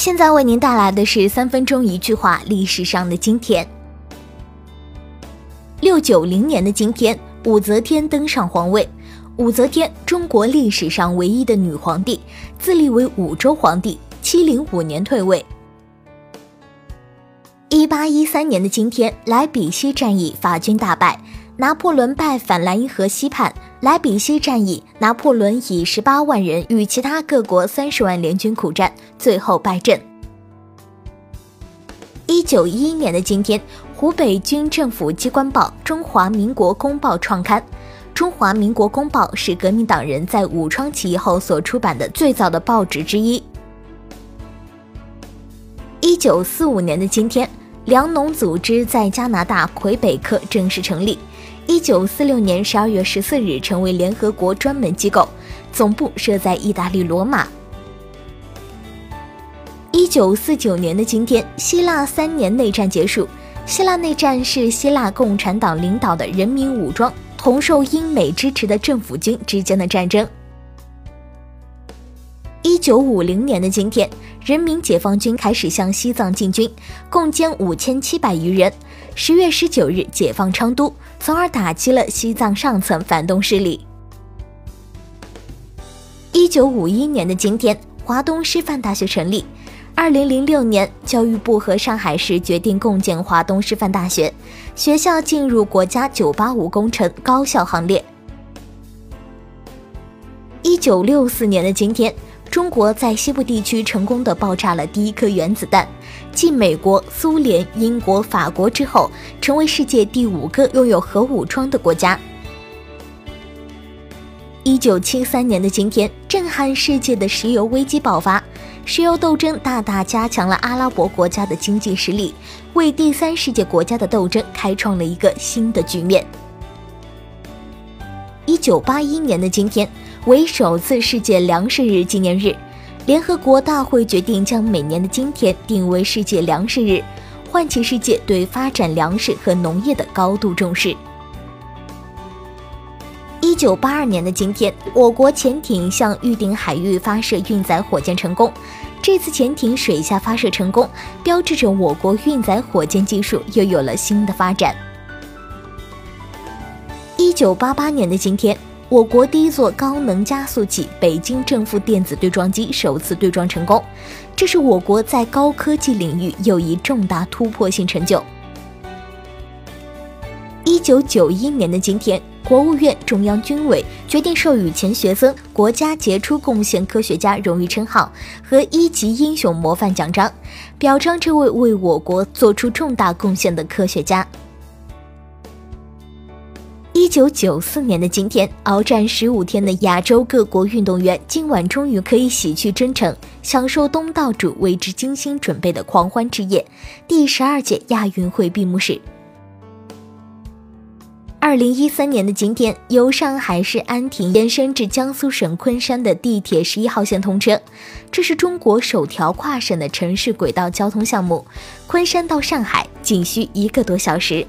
现在为您带来的是三分钟一句话历史上的今天。六九零年的今天，武则天登上皇位。武则天，中国历史上唯一的女皇帝，自立为武周皇帝。七零五年退位。一八一三年的今天，莱比锡战役，法军大败。拿破仑败返莱茵河西畔，莱比锡战役，拿破仑以十八万人与其他各国三十万联军苦战，最后败阵。一九一一年的今天，湖北军政府机关报《中华民国公报》创刊，《中华民国公报》是革命党人在武昌起义后所出版的最早的报纸之一。一九四五年的今天，粮农组织在加拿大魁北克正式成立。一九四六年十二月十四日，成为联合国专门机构，总部设在意大利罗马。一九四九年的今天，希腊三年内战结束。希腊内战是希腊共产党领导的人民武装同受英美支持的政府军之间的战争。一九五零年的今天，人民解放军开始向西藏进军，共歼五千七百余人。十月十九日，解放昌都，从而打击了西藏上层反动势力。一九五一年的今天，华东师范大学成立。二零零六年，教育部和上海市决定共建华东师范大学，学校进入国家“九八五”工程高校行列。一九六四年的今天。中国在西部地区成功的爆炸了第一颗原子弹，继美国、苏联、英国、法国之后，成为世界第五个拥有核武装的国家。一九七三年的今天，震撼世界的石油危机爆发，石油斗争大大加强了阿拉伯国家的经济实力，为第三世界国家的斗争开创了一个新的局面。一九八一年的今天。为首次世界粮食日纪念日，联合国大会决定将每年的今天定为世界粮食日，唤起世界对发展粮食和农业的高度重视。一九八二年的今天，我国潜艇向预定海域发射运载火箭成功，这次潜艇水下发射成功，标志着我国运载火箭技术又有了新的发展。一九八八年的今天。我国第一座高能加速器北京正负电子对撞机首次对撞成功，这是我国在高科技领域又一重大突破性成就。一九九一年的今天，国务院、中央军委决定授予钱学森国家杰出贡献科学家荣誉称号和一级英雄模范奖章，表彰这位为我国做出重大贡献的科学家。一九九四年的今天，鏖战十五天的亚洲各国运动员今晚终于可以洗去征程，享受东道主为之精心准备的狂欢之夜——第十二届亚运会闭幕式。二零一三年的今天，由上海市安亭延伸至江苏省昆山的地铁十一号线通车，这是中国首条跨省的城市轨道交通项目。昆山到上海仅需一个多小时。